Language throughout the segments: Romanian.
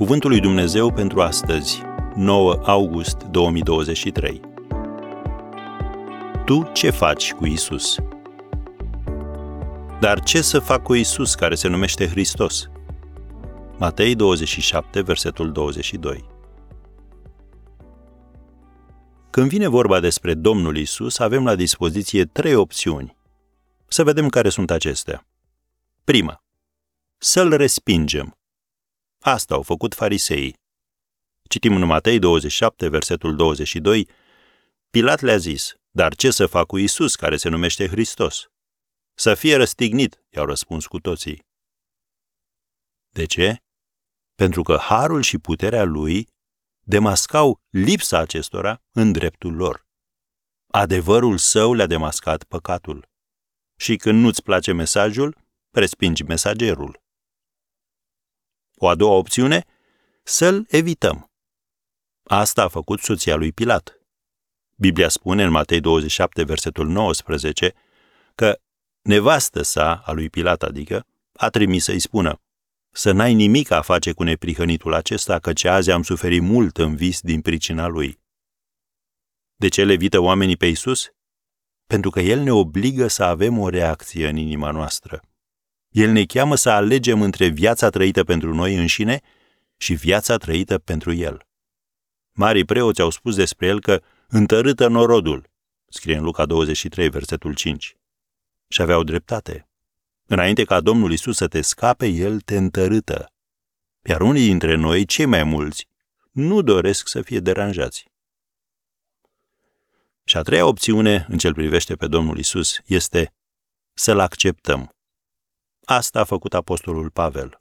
Cuvântul lui Dumnezeu pentru astăzi, 9 august 2023. Tu ce faci cu Isus? Dar ce să fac cu Isus care se numește Hristos? Matei 27, versetul 22. Când vine vorba despre Domnul Isus, avem la dispoziție trei opțiuni. Să vedem care sunt acestea. Prima, să-l respingem. Asta au făcut fariseii. Citim în Matei 27, versetul 22, Pilat le-a zis, dar ce să fac cu Isus, care se numește Hristos? Să fie răstignit, i-au răspuns cu toții. De ce? Pentru că harul și puterea lui demascau lipsa acestora în dreptul lor. Adevărul său le-a demascat păcatul. Și când nu-ți place mesajul, respingi mesagerul. O a doua opțiune, să-l evităm. Asta a făcut soția lui Pilat. Biblia spune în Matei 27, versetul 19, că nevastă sa, a lui Pilat adică, a trimis să-i spună, să n-ai nimic a face cu neprihănitul acesta, căci azi am suferit mult în vis din pricina lui. De ce le evită oamenii pe Isus? Pentru că El ne obligă să avem o reacție în inima noastră. El ne cheamă să alegem între viața trăită pentru noi înșine și viața trăită pentru El. Marii preoți au spus despre El că întărâtă norodul, scrie în Luca 23, versetul 5. Și aveau dreptate. Înainte ca Domnul Isus să te scape, El te întărâtă. Iar unii dintre noi, cei mai mulți, nu doresc să fie deranjați. Și a treia opțiune, în ce privește pe Domnul Isus, este să-L acceptăm. Asta a făcut apostolul Pavel.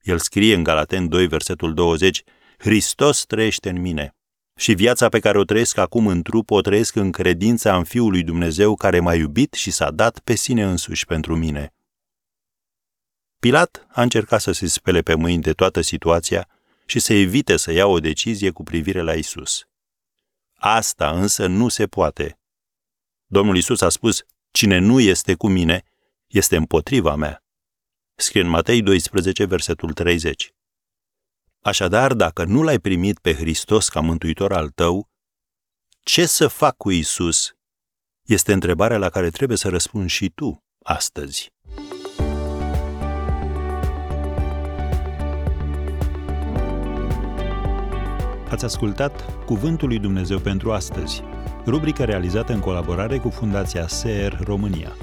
El scrie în Galaten 2, versetul 20, Hristos trăiește în mine și viața pe care o trăiesc acum în trup o trăiesc în credința în Fiul lui Dumnezeu care m-a iubit și s-a dat pe sine însuși pentru mine. Pilat a încercat să se spele pe mâini de toată situația și să evite să ia o decizie cu privire la Isus. Asta însă nu se poate. Domnul Isus a spus, cine nu este cu mine, este împotriva mea scrie în Matei 12, versetul 30. Așadar, dacă nu l-ai primit pe Hristos ca mântuitor al tău, ce să fac cu Isus? Este întrebarea la care trebuie să răspunzi și tu astăzi. Ați ascultat Cuvântul lui Dumnezeu pentru astăzi, rubrica realizată în colaborare cu Fundația SER România.